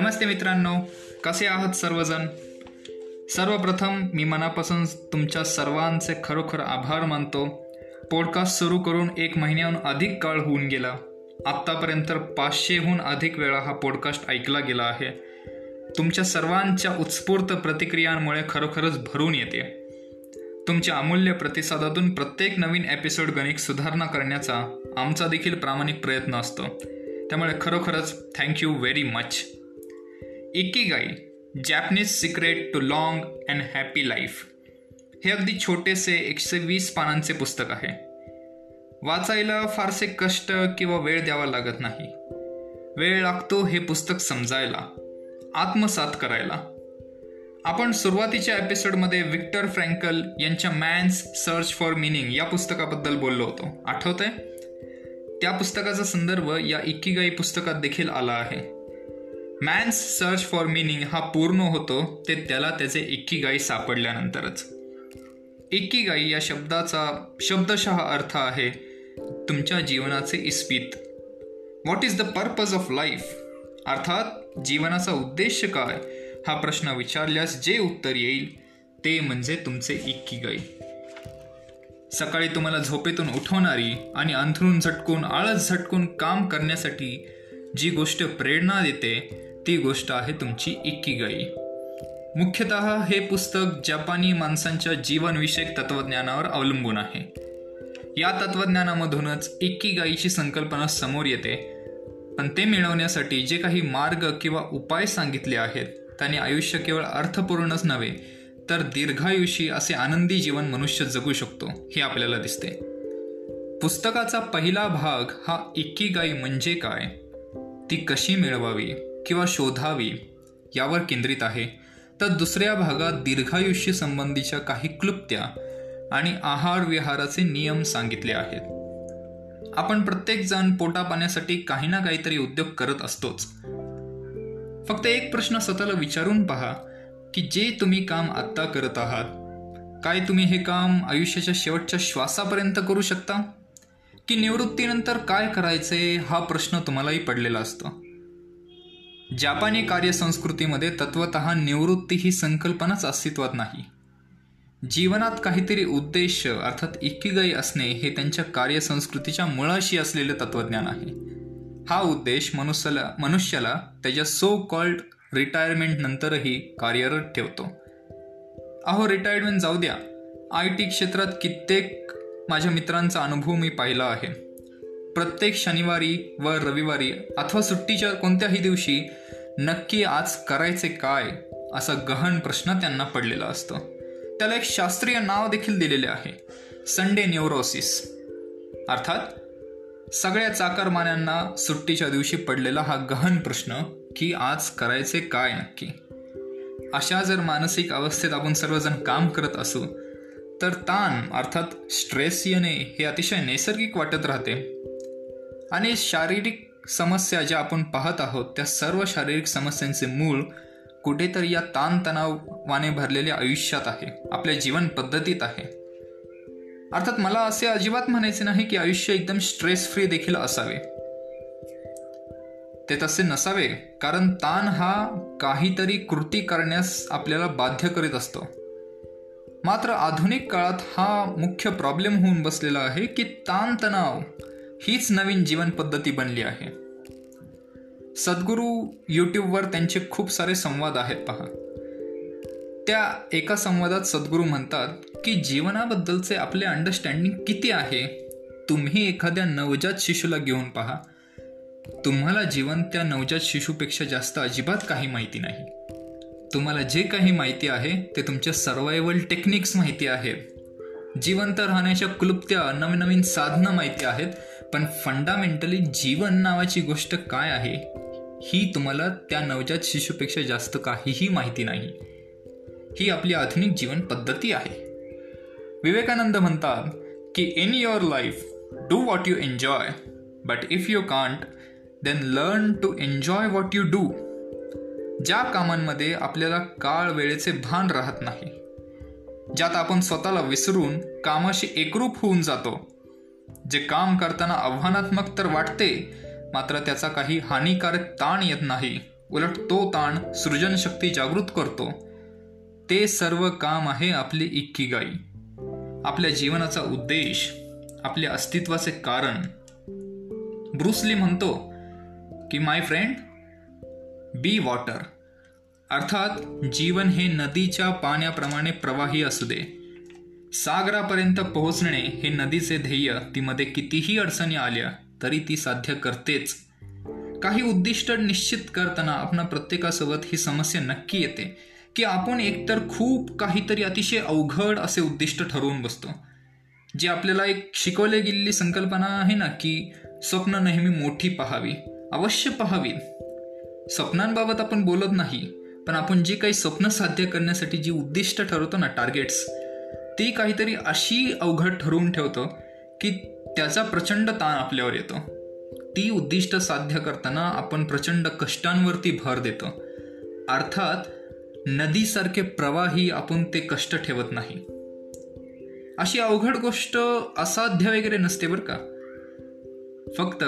नमस्ते मित्रांनो कसे आहात सर्वजण? सर्वप्रथम मी मनापासून तुमच्या सर्वांचे खरोखर आभार मानतो. पॉडकास्ट सुरू करून एक महिन्याहून अधिक काळ होऊन गेला. आत्तापर्यंत पाचशेहून अधिक वेळा हा पॉडकास्ट ऐकला गेला आहे. तुमच्या सर्वांच्या उत्स्फूर्त प्रतिक्रियांमुळे खरोखरच भरून येते. तुमच्या अमूल्य प्रतिसादातून प्रत्येक नवीन एपिसोड गणित सुधारणा करण्याचा आमचा देखील प्रामाणिक प्रयत्न असतो. त्यामुळे खरोखरच thank you very much Ikigai Japanese secret to long and happy life हे अगदी छोटेसे एकशे वीस पानांचे पुस्तक आहे. वाचायला फारसे कष्ट किंवा वेळ द्यावा लागत नाही. वेळ लागतो हे पुस्तक समजायला आत्मसात करायला. आपण सुरुवातीच्या एपिसोडमध्ये विक्टर फ्रँकल यांच्या मॅन्स सर्च फॉर मिनिंग या पुस्तकाबद्दल बोललो होतो. आठवतंय? त्या पुस्तकाचा संदर्भ या इक्कीगाई पुस्तकात देखील आला आहे. मॅन्स सर्च फॉर मिनिंग हा पूर्ण होतो ते त्याला त्याचे इक्की गाई सापडल्यानंतरच. इक्की गाई या शब्दाचा शब्दशः अर्थ आहे तुमच्या जीवनाचे इस्पित. What is the purpose of life अर्थात जीवनाचा उद्देश काय? हा प्रश्न विचारल्यास जे उत्तर येईल ते म्हणजे तुमचे इक्की गाई सकाळी तुम्हाला झोपेतून उठवणारी आणि अंथरून झटकून आळस झटकून काम करण्यासाठी जी गोष्ट प्रेरणा देते ती गोष्ट आहे तुमची इक्की गाई मुख्यतः हे पुस्तक जपानी माणसांच्या जीवनविषयक तत्वज्ञानावर अवलंबून आहे. या तत्वज्ञानामधूनच इक्की गाईची संकल्पना समोर येते. पण ते मिळवण्यासाठी जे काही मार्ग किंवा उपाय सांगितले आहेत त्याने आयुष्य केवळ अर्थपूर्णच नव्हे तर दीर्घायुषी असे आनंदी जीवन मनुष्य जगू शकतो हे आपल्याला दिसते. पुस्तकाचा पहिला भाग हा गाई म्हणजे काय? ती कशी मिळवावी किंवा शोधावी यावर केंद्रित आहे. तर दुसऱ्या भागात दीर्घायुष्य संबंधीच्या काही क्लुप्त्या आणि आहार विहाराचे नियम सांगितले आहेत. आपण प्रत्येक जण काही ना काहीतरी उद्योग करत असतोच. फक्त एक प्रश्न स्वतःला विचारून पहा की जे तुम्ही काम आत्ता करत आहात काय तुम्ही हे काम आयुष्याच्या शेवटच्या श्वासापर्यंत करू शकता? की निवृत्तीनंतर काय करायचे हा प्रश्न तुम्हालाही पडलेला असतो. जापानी कार्यसंस्कृतीमध्ये तत्वत निवृत्ती ही संकल्पनाच अस्तित्वात नाही. जीवनात काहीतरी उद्देश अर्थात इक्कीगाई असणे हे त्यांच्या कार्यसंस्कृतीच्या मुळाशी असलेले तत्वज्ञान आहे. हा उद्देश मनुष्याला मनुष्याला त्याच्या सो कॉल्ड रिटायरमेंट नंतरही कार्यरत ठेवतो. अहो रिटायरमेंट जाऊ द्या. आय टी क्षेत्रात कित्येक माझ्या मित्रांचा अनुभव मी पाहिला आहे. प्रत्येक शनिवारी व रविवारी अथवा सुट्टीच्या कोणत्याही दिवशी नक्की आज करायचे काय असा गहन प्रश्न त्यांना पडलेला असतो. त्याला एक शास्त्रीय नाव देखील दिलेले आहे. संडे न्यूरोसिस अर्थात सगळ्या चाकरमान्यांना सुट्टीच्या दिवशी पडलेला हा गहन प्रश्न की आज करायचे काय नक्की? अशा जर मानसिक अवस्थेत आपण सर्वजण काम करत असू तर ताण अर्थात स्ट्रेस येणे हे अतिशय नैसर्गिक वाटत राहते. आणि शारीरिक समस्या ज्या आपण पाहत आहोत त्या सर्व शारीरिक समस्यांचे मूळ कुठेतरी या ताणतणावाने भरलेल्या आयुष्यात आहे. आपल्या जीवन पद्धतीत आहे. अर्थात मला असे अजिबात म्हणायचे नाही की आयुष्य एकदम स्ट्रेस फ्री देखील असावे. ते तसे नसावे कारण ताण हा काहीतरी कृती करण्यास आपल्याला बाध्य करीत असतो. मात्र आधुनिक काळात हा मुख्य प्रॉब्लेम होऊन बसलेला आहे की ताणतणाव हीच नवीन जीवन पद्धती बनली आहे. सद्गुरू यूट्यूबवर त्यांचे खूप सारे संवाद आहेत पहा. त्या एका संवादात सद्गुरू म्हणतात की जीवनाबद्दलचे आपले अंडरस्टँडिंग किती आहे तुम्ही एखाद्या नवजात शिशूला घेऊन पहा. तुम्हाला जीवन त्या नवजात शिशूपेक्षा जास्त अजिबात काही माहिती नाही. तुम्हाला जे काही माहिती आहे ते तुमच्या सर्वायवल टेक्निक्स माहिती आहे. जिवंत राहण्याच्या क्लुप्त्या नवनवीन साधनं माहिती आहेत पण फंडामेंटली जीवन नावाची गोष्ट काय आहे ही तुम्हाला त्या नवजात शिशूपेक्षा जास्त काहीही माहिती नाही. ही आपली आधुनिक जीवन पद्धती आहे. विवेकानंद म्हणतात की in your life do what you enjoy but if you can't then learn to enjoy what you do ज्या कामांमध्ये आपल्याला काळ वेळेचे भान राहत नाही ज्यात आपण स्वतःला विसरून कामाशी एकरूप होऊन जातो जे काम करताना आव्हानात्मक तर वाटते मात्र त्याचा काही हानिकारक ताण येत नाही. उलट तो ताण सृजनशक्ती जागृत करतो. ते सर्व काम आहे आपली इक्की गाई आपल्या जीवनाचा उद्देश आपल्या अस्तित्वाचे कारण. ब्रुसली म्हणतो की माय फ्रेंड बी वॉटर. अर्थात जीवन हे नदीच्या पाण्याप्रमाणे प्रवाही असू दे. सागरापर्यंत पोहोचणे हे नदीचे ध्येय ती मध्ये कितीही अडचणी आल्या तरी ती साध्य करतेच. काही उद्दिष्ट निश्चित करताना आपण प्रत्येकासोबत ही समस्या नक्की येते की आपण एकतर खूप काहीतरी अतिशय अवघड असे उद्दिष्ट ठरवून बसतो. जे आपल्याला एक शिकवले गेलेली संकल्पना आहे ना की स्वप्न नेहमी मोठी पहावी अवश्य पहावी. स्वप्नांबाबत आपण बोलत नाही पण आपण जे काही स्वप्न साध्य करण्यासाठी जी उद्दिष्ट ठरवतो ना टार्गेट्स ती काहीतरी अशी अवघड ठरवून ठेवतो की त्याचा प्रचंड ताण आपल्यावर येतो. ती उद्दिष्ट साध्य करताना आपण प्रचंड कष्टांवरती भर देतो. अर्थात नदीसारखे प्रवाही आपण ते कष्ट ठेवत नाही. अशी अवघड गोष्ट असाध्य वगैरे नसते बरं का. फक्त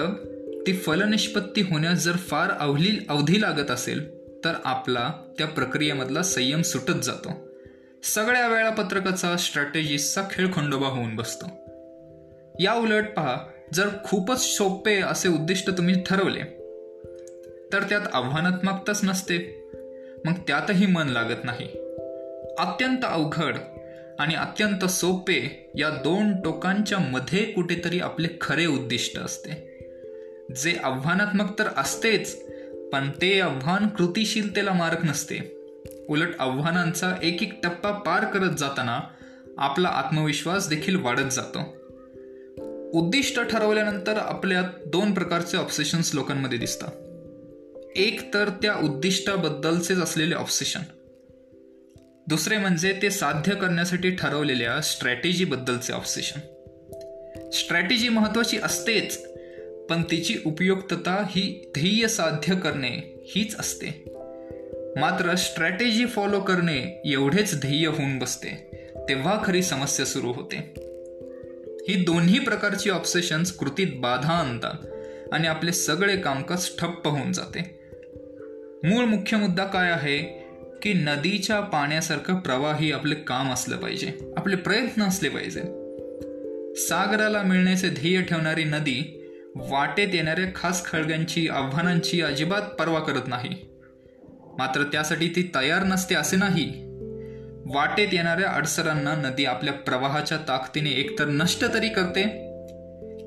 ती फलनिष्पत्ती होण्यास जर फार अवली अवधी लागत असेल तर आपला त्या प्रक्रियेमधला संयम सुटत जातो. सगळ्या वेळापत्रकाचा स्ट्रॅटेजीचा खेळ खंडोबा होऊन बसतो. या उलट पहा जर खूपच सोपे असे उद्दिष्ट तुम्ही ठरवले तर त्यात आव्हानात्मकताच नसते. मग त्यातही मन लागत नाही. अत्यंत अवघड आणि अत्यंत सोपे या दोन टोकांच्या मध्ये कुठेतरी आपले खरे उद्दिष्ट असते. जे आव्हानात्मक तर असतेच पण ते आव्हान कृतिशीलतेला मारक नसते. उलट आव्हानांचा एक एक टप्पा पार करत जाताना आपला आत्मविश्वास देखील वाढत जातो. उद्दिष्ट ठरवल्यानंतर आपल्यात दोन प्रकारचे ऑब्सेशन्स लोकांमध्ये दिसतात. एक तर त्या उद्दिष्टाबद्दलचेच असलेले ऑब्सेशन दुसरे म्हणजे ते साध्य करण्यासाठी ठरवलेल्या स्ट्रॅटेजीबद्दलचे ऑब्सेशन स्ट्रॅटेजी महत्वाची असतेच पण तिची उपयुक्तता ही ध्येय साध्य करणे हीच असते. मात्र स्ट्रॅटेजी फॉलो करणे एवढेच ध्येय होऊन बसते तेव्हा खरी समस्या सुरू होते. ही दोन्ही प्रकारची ऑब्सेशन्स कृतीत बाधा आणतात आणि आपले सगळे कामकाज ठप्प होऊन जाते. मूळ मुख्य मुद्दा काय आहे? की नदीच्या पाण्यासारखं प्रवाही आपले काम असलं पाहिजे आपले प्रयत्न असले पाहिजे. सागराला मिळण्याचे ध्येय ठेवणारी नदी वाटेत येणाऱ्या खास खळग्यांची आव्हानांची अजिबात पर्वा करत नाही. मात्र त्यासाठी ती तयार नसते असे नाही. वाटेत येणाऱ्या अडसरांना नदी आपल्या प्रवाहाच्या ताकदीने एकतर नष्ट तरी करते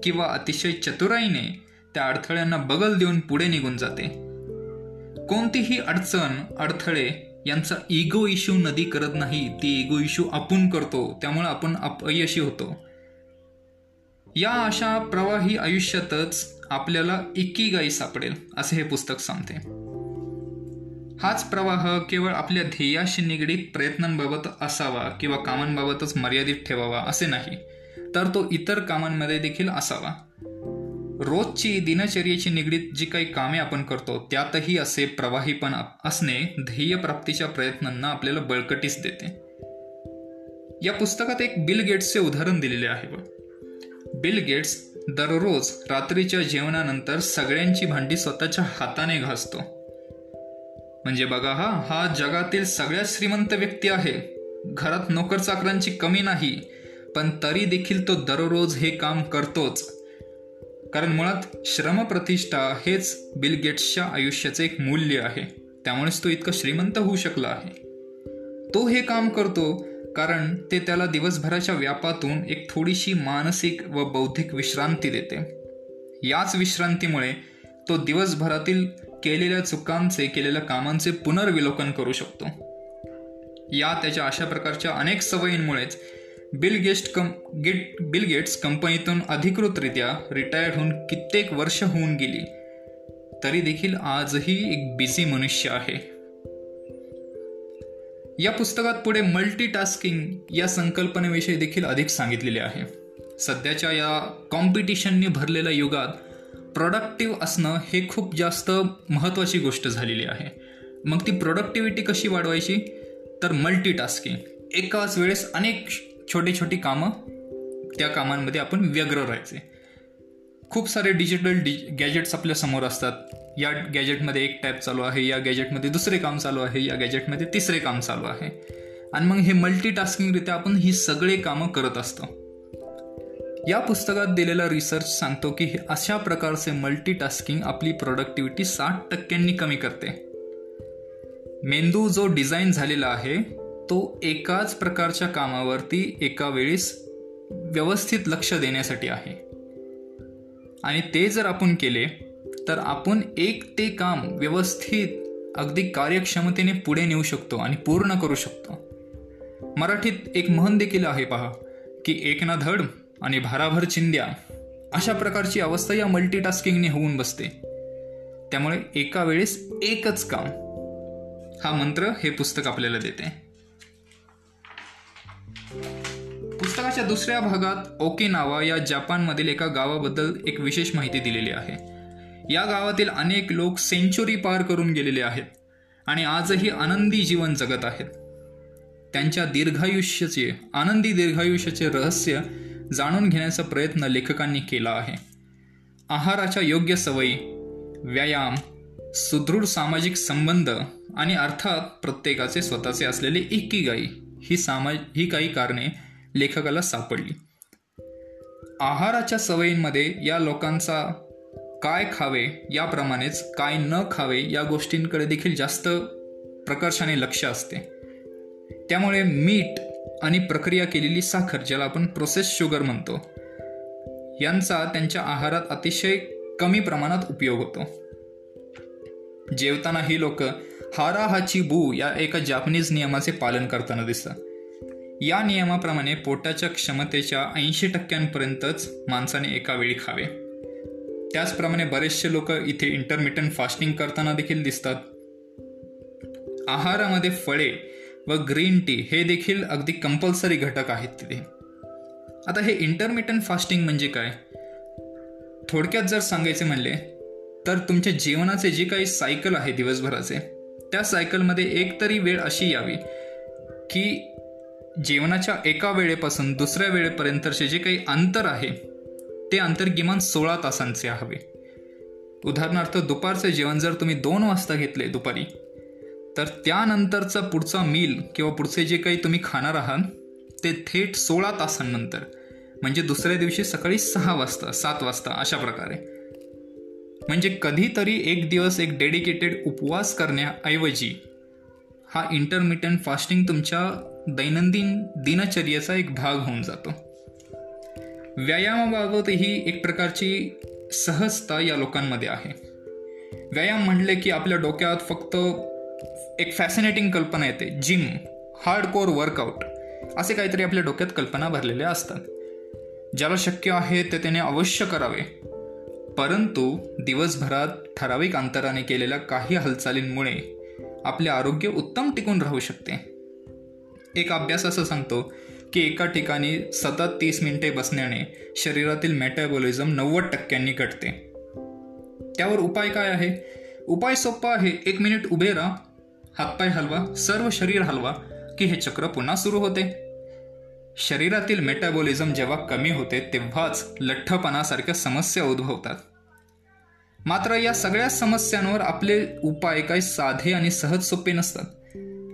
किंवा अतिशय चतुराईने त्या अडथळ्यांना बगल देऊन पुढे निघून जाते. कोणतीही अडचण अडथळे यांचा इगो इश्यू नदी करत नाही ती इगो इश्यू आपण करतो त्यामुळे आपण अपयशी होतो. या अशा प्रवाही आयुष्यातच आपल्याला गाई सापडेल असे हे पुस्तक सांगते. हाच प्रवाह केवळ आपल्या ध्येयाशी निगडीत प्रयत्नांबाबत असावा किंवा कामांबाबतच मर्यादित ठेवावा असे नाही तर तो इतर कामांमध्ये देखील असावा. रोजची दिनचर्येची निगडीत जी काही कामे आपण करतो त्यातही असे प्रवाहीपण असणे ध्येयप्राप्तीच्या प्रयत्नांना आपल्याला बळकटीच देते. या पुस्तकात एक बिल गेट्सचे उदाहरण दिलेले आहे बिल गेट्स दररोज रात्रीच्या जेवणानंतर सगळ्यांची भांडी स्वतःच्या हाताने घासतो. म्हणजे बघा हा हा जगातील सगळ्यात श्रीमंत व्यक्ती आहे. घरात नोकर चाकरांची कमी नाही पण तरी देखील तो दररोज हे काम करतोच. कारण मुळात श्रमप्रतिष्ठा हेच बिल गेट्सच्या आयुष्याचे एक मूल्य आहे. त्यामुळेच तो इतका श्रीमंत होऊ शकला आहे. तो हे काम करतो कारण ते त्याला दिवसभराच्या व्यापातून एक थोडीशी मानसिक व बौद्धिक विश्रांती देते. याच विश्रांतीमुळे तो दिवसभरातील केलेल्या चुकांचे केलेल्या कामांचे पुनर्विलोकन करू शकतो. या त्याच्या अशा प्रकारच्या अनेक सवयींमुळेच बिल गेस्ट कम गेट बिल गेट्स कंपनीतून अधिकृतरित्या रिटायर्ड होऊन कित्येक वर्ष होऊन गेली. तरी देखील आजही एक बिझी मनुष्य आहे. या पुस्तकात पुढे मल्टीटास्किंग या संकल्पनेविषयी देखील अधिक सांगितलेले आहे. सध्याच्या या कॉम्पिटिशनने भरलेल्या युगात प्रोडक्टिव्ह असणं हे खूप जास्त महत्त्वाची गोष्ट झालेली आहे. मग ती प्रोडक्टिव्हिटी कशी वाढवायची? तर मल्टीटास्किंग एकाच वेळेस अनेक छोटी छोटी कामं त्या कामांमध्ये आपण व्यग्र राहायचे. खूप सारे डिजिटल डि गॅजेट्स आपल्यासमोर असतात. या गॅजेटमध्ये एक टॅप चालू आहे या गॅजेटमध्ये दुसरे काम चालू आहे या गॅजेटमध्ये तिसरे काम चालू आहे. आणि मग हे मल्टीटास्किंगरित्या आपण ही सगळे कामं करत असतो. या पुस्तकात दिलेला रिसर्च सांगतो की अशा प्रकारचे मल्टीटास्किंग आपली प्रोडक्टिव्हिटी साठ टक्क्यांनी कमी करते. मेंदू जो डिझाईन झालेला आहे तो एकाच प्रकारच्या कामावरती एका वेळेस व्यवस्थित लक्ष देण्यासाठी आहे. आणि ते जर आपण केले तर आपण एक ते काम व्यवस्थित अगदी कार्यक्षमतेने पुढे नेऊ शकतो आणि पूर्ण करू शकतो. मराठीत एक म्हण देखील आहे पहा की एक ना धड आणि भाराभर चिंद्या अशा प्रकारची अवस्था या मल्टीटास्किंगने होऊन बसते. त्यामुळे एका वेळेस एकच काम. हा मंत्र हे पुस्तक आपल्याला देते. पुस्तकाच्या दुसऱ्या भागात ओके नावा या जपानमधील एका गावाबद्दल एक विशेष माहिती दिलेली आहे. या गावातील अनेक लोक सेंचुरी पार करून गेलेले आहेत आणि आजही आनंदी जीवन जगत आहेत. त्यांच्या दीर्घायुष्याचे आनंदी दीर्घायुष्याचे रहस्य जाणून घेण्याचा प्रयत्न लेखकांनी केला आहे. आहाराच्या योग्य सवयी व्यायाम सुदृढ सामाजिक संबंध आणि अर्थात प्रत्येकाचे स्वतःचे असलेले एकीगाई ही सामाज ही काही कारणे लेखकाला सापडली. आहाराच्या सवयींमध्ये या लोकांचा काय खावे याप्रमाणेच काय न खावे या गोष्टींकडे देखील जास्त प्रकर्षाने लक्ष असते. त्यामुळे मीठ आणि प्रक्रिया केलेली साखर ज्याला आपण प्रोसेस शुगर म्हणतो यांचा त्यांच्या आहारात अतिशय कमी प्रमाणात उपयोग होतो. जेवताना ही लोक हारा हाची बू या एका जापनीज नियमाचे पालन करताना दिसतात. या नियमाप्रमाणे पोटाच्या क्षमतेच्या ऐंशी टक्क्यांपर्यंतच माणसाने एका वेळी खावे. त्याचप्रमाणे बरेचसे लोक इथे इंटरमिटंट फास्टिंग करताना देखील दिसतात. आहारामध्ये फळे व ग्रीन टी हे देखील अगदी कंपल्सरी घटक आहेत तिथे. आता हे इंटरमिटंट फास्टिंग म्हणजे काय? थोडक्यात जर सांगायचे म्हणले तर तुमच्या जीवनाचे जे काही सायकल आहे दिवसभराचे त्या सायकलमध्ये एक तरी वेळ अशी यावी की जेवणाच्या एका वेळेपासून दुसऱ्या वेळेपर्यंतचे जे काही अंतर आहे ते अंतर किमान सोळा तासांचे हवे. उदाहरणार्थ दुपारचे जेवण जर तुम्ही दोन वाजता घेतले दुपारी तर त्यानंतरचा पुढचा मील किंवा पुढचे जे काही तुम्ही खाणार आहात ते थेट सोळा तासांनंतर म्हणजे दुसऱ्या दिवशी सकाळी सहा वाजता सात वाजता अशा प्रकारे. म्हणजे कधीतरी एक दिवस एक डेडिकेटेड उपवास करण्याऐवजी हा इंटरमिटंट फास्टिंग तुमच्या दैनंदिन दिनचर्येचा एक भाग होऊन जातो. व्यायामाबाबतही एक प्रकारची सहजता या लोकांमध्ये आहे. व्यायाम म्हणले की आपल्या डोक्यात फक्त एक फॅसिनेटिंग कल्पना येते. जिम हार्डकोर वर्कआउट असे काहीतरी आपल्या डोक्यात कल्पना भरलेल्या असतात. ज्याला शक्य आहे ते त्याने अवश्य करावे. परंतु दिवसभरात ठराविक अंतराने केलेल्या काही हालचालींमुळे आपले आरोग्य उत्तम टिकून राहू शकते. एक अभ्यास असं सांगतो की एका ठिकाणी सतत तीस मिनिटे बसण्याने शरीरातील मेटाबॉलिझम नव्वद टक्क्यांनी घटते. त्यावर उपाय काय आहे? उपाय सोपा आहे. एक मिनिट उभे राहा. हातपाय हलवा. सर्व शरीर हलवा की हे चक्र पुन्हा सुरू होते. शरीरातील मेटाबॉलिझम जेव्हा कमी होते तेव्हाच लठ्ठपणासारख्या समस्या उद्भवतात. मात्र या सगळ्या समस्यांवर आपले उपाय काही साधे आणि सहज सोपे नसतात.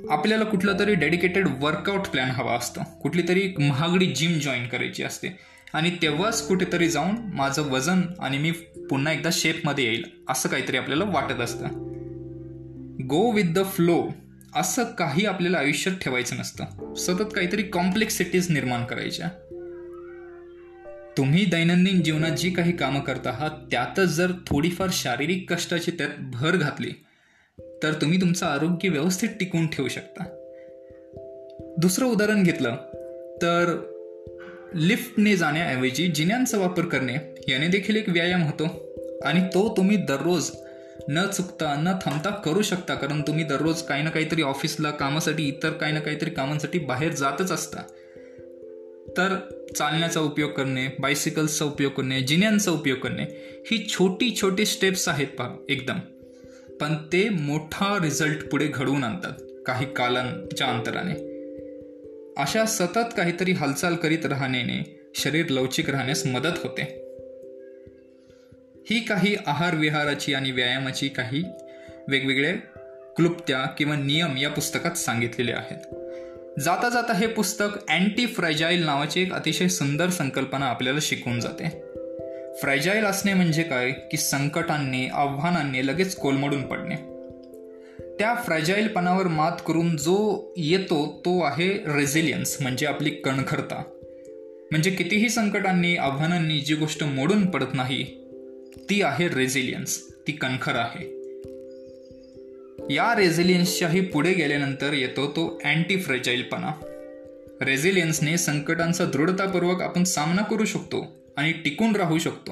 आपल्याला कुठला तरी डेडिकेटेड वर्कआउट प्लॅन हवा असतो. कुठली तरी महागडी जिम जॉईन करायची असते. आणि तेव्हाच कुठेतरी जाऊन माझं वजन आणि मी पुन्हा एकदा शेपमध्ये येईल असं काहीतरी आपल्याला वाटत असतं. गो विथ द फ्लो असं काही आपल्याला आयुष्यात ठेवायचं नसतं. सतत काहीतरी कॉम्प्लेक्सिटीज निर्माण करायच्या. तुम्ही दैनंदिन जीवनात जी काही कामं करत आहात त्यातच जर थोडीफार शारीरिक कष्टाची त्यात भर घातली तर तुम्ही तुमचं आरोग्य व्यवस्थित टिकवून ठेवू शकता. दुसरं उदाहरण घेतलं तर लिफ्टने जाण्याऐवजी जिन्यांचा वापर करणे याने देखील एक व्यायाम होतो. आणि तो तुम्ही दररोज न चुकता न थांबता करू शकता कारण तुम्ही दररोज काही ना काहीतरी ऑफिसला कामासाठी इतर काही ना काहीतरी कामांसाठी बाहेर जातच असता. तर चालण्याचा उपयोग करणे बायसिकल्सचा उपयोग करणे जिन्यांचा उपयोग करणे ही छोटी छोटी स्टेप्स आहेत पहा एकदम. पण ते मोठा रिझल्ट पुढे घडवून आणतात काही कालांच्या अंतराने. अशा सतत काहीतरी हालचाल करीत राहण्याने शरीर लवचिक राहण्यास मदत होते. ही काही आहार विहाराची आणि व्यायामाची काही वेगवेगळे क्लुप्त्या किंवा नियम या पुस्तकात सांगितलेले आहेत. जाता जाता हे पुस्तक अँटी फ्रॅजाईल नावाची एक अतिशय सुंदर संकल्पना आपल्याला शिकवून जाते. फ्रॅजाईल असणे म्हणजे काय? की संकटांनी आव्हानांनी लगेच कोलमडून पडणे. त्या फ्रॅजाईलपणावर मात करून जो येतो तो आहे रेझिलियन्स म्हणजे आपली कणखरता. म्हणजे कितीही संकटांनी आव्हानांनी जी गोष्ट मोडून पडत नाही ती आहे रेझिलियन्स ती कणखर आहे. या रेझिलियन्सच्याही पुढे गेल्यानंतर येतो तो अँटी फ्रेजाईलपणा रेझिलियन्सने संकटांचा दृढतापूर्वक आपण सामना करू शकतो. आणि टिकून राहू शकतो.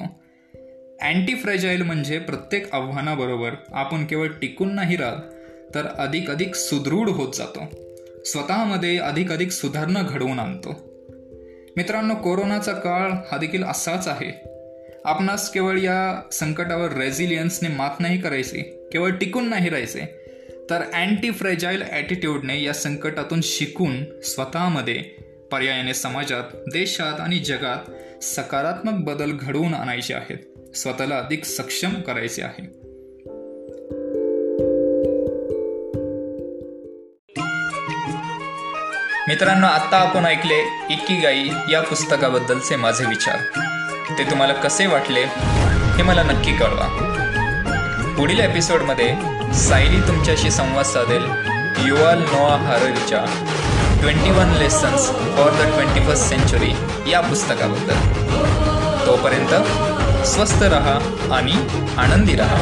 अँटी फ्रेजाईल म्हणजे प्रत्येक आव्हानाबरोबर आपण केवळ टिकून नाही राहत तर अधिक अधिक सुदृढ होत जातो. स्वतःमध्ये अधिक अधिक सुधारणा घडवून आणतो. मित्रांनो कोरोनाचा काळ हा देखील असाच आहे. आपणास केवळ या संकटावर रेझिलियन्सने मात नाही करायची केवळ टिकून नाही राहायचे तर अँटी फ्रेजाईल ॲटिट्यूडने या संकटातून शिकून स्वतःमध्ये पर्यायाने समाजात देशात आणि जगात सकारात्मक बदल घडवून आणायचे आहेत. स्वतःला अधिक सक्षम करायचे आहे. मित्रांनो आता आपण ऐकले इकिगाई या पुस्तकाबद्दलचे माझे विचार. ते तुम्हाला कसे वाटले हे मला नक्की कळवा. पुढील एपिसोडमध्ये सायली तुमच्याशी संवाद साधेल Yuval Noah हाररीच्या. Twenty one lessons for the twenty first century या पुस्तकाबद्दल. तोपर्यंत स्वस्थ रहा आणि आनंदी रहा.